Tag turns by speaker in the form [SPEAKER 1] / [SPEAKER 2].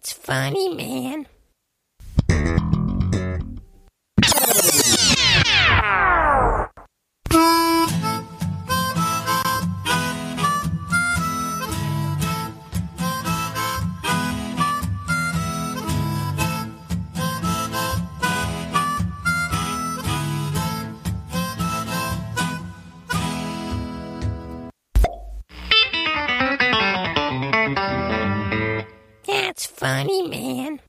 [SPEAKER 1] That's funny, man. That's funny, man.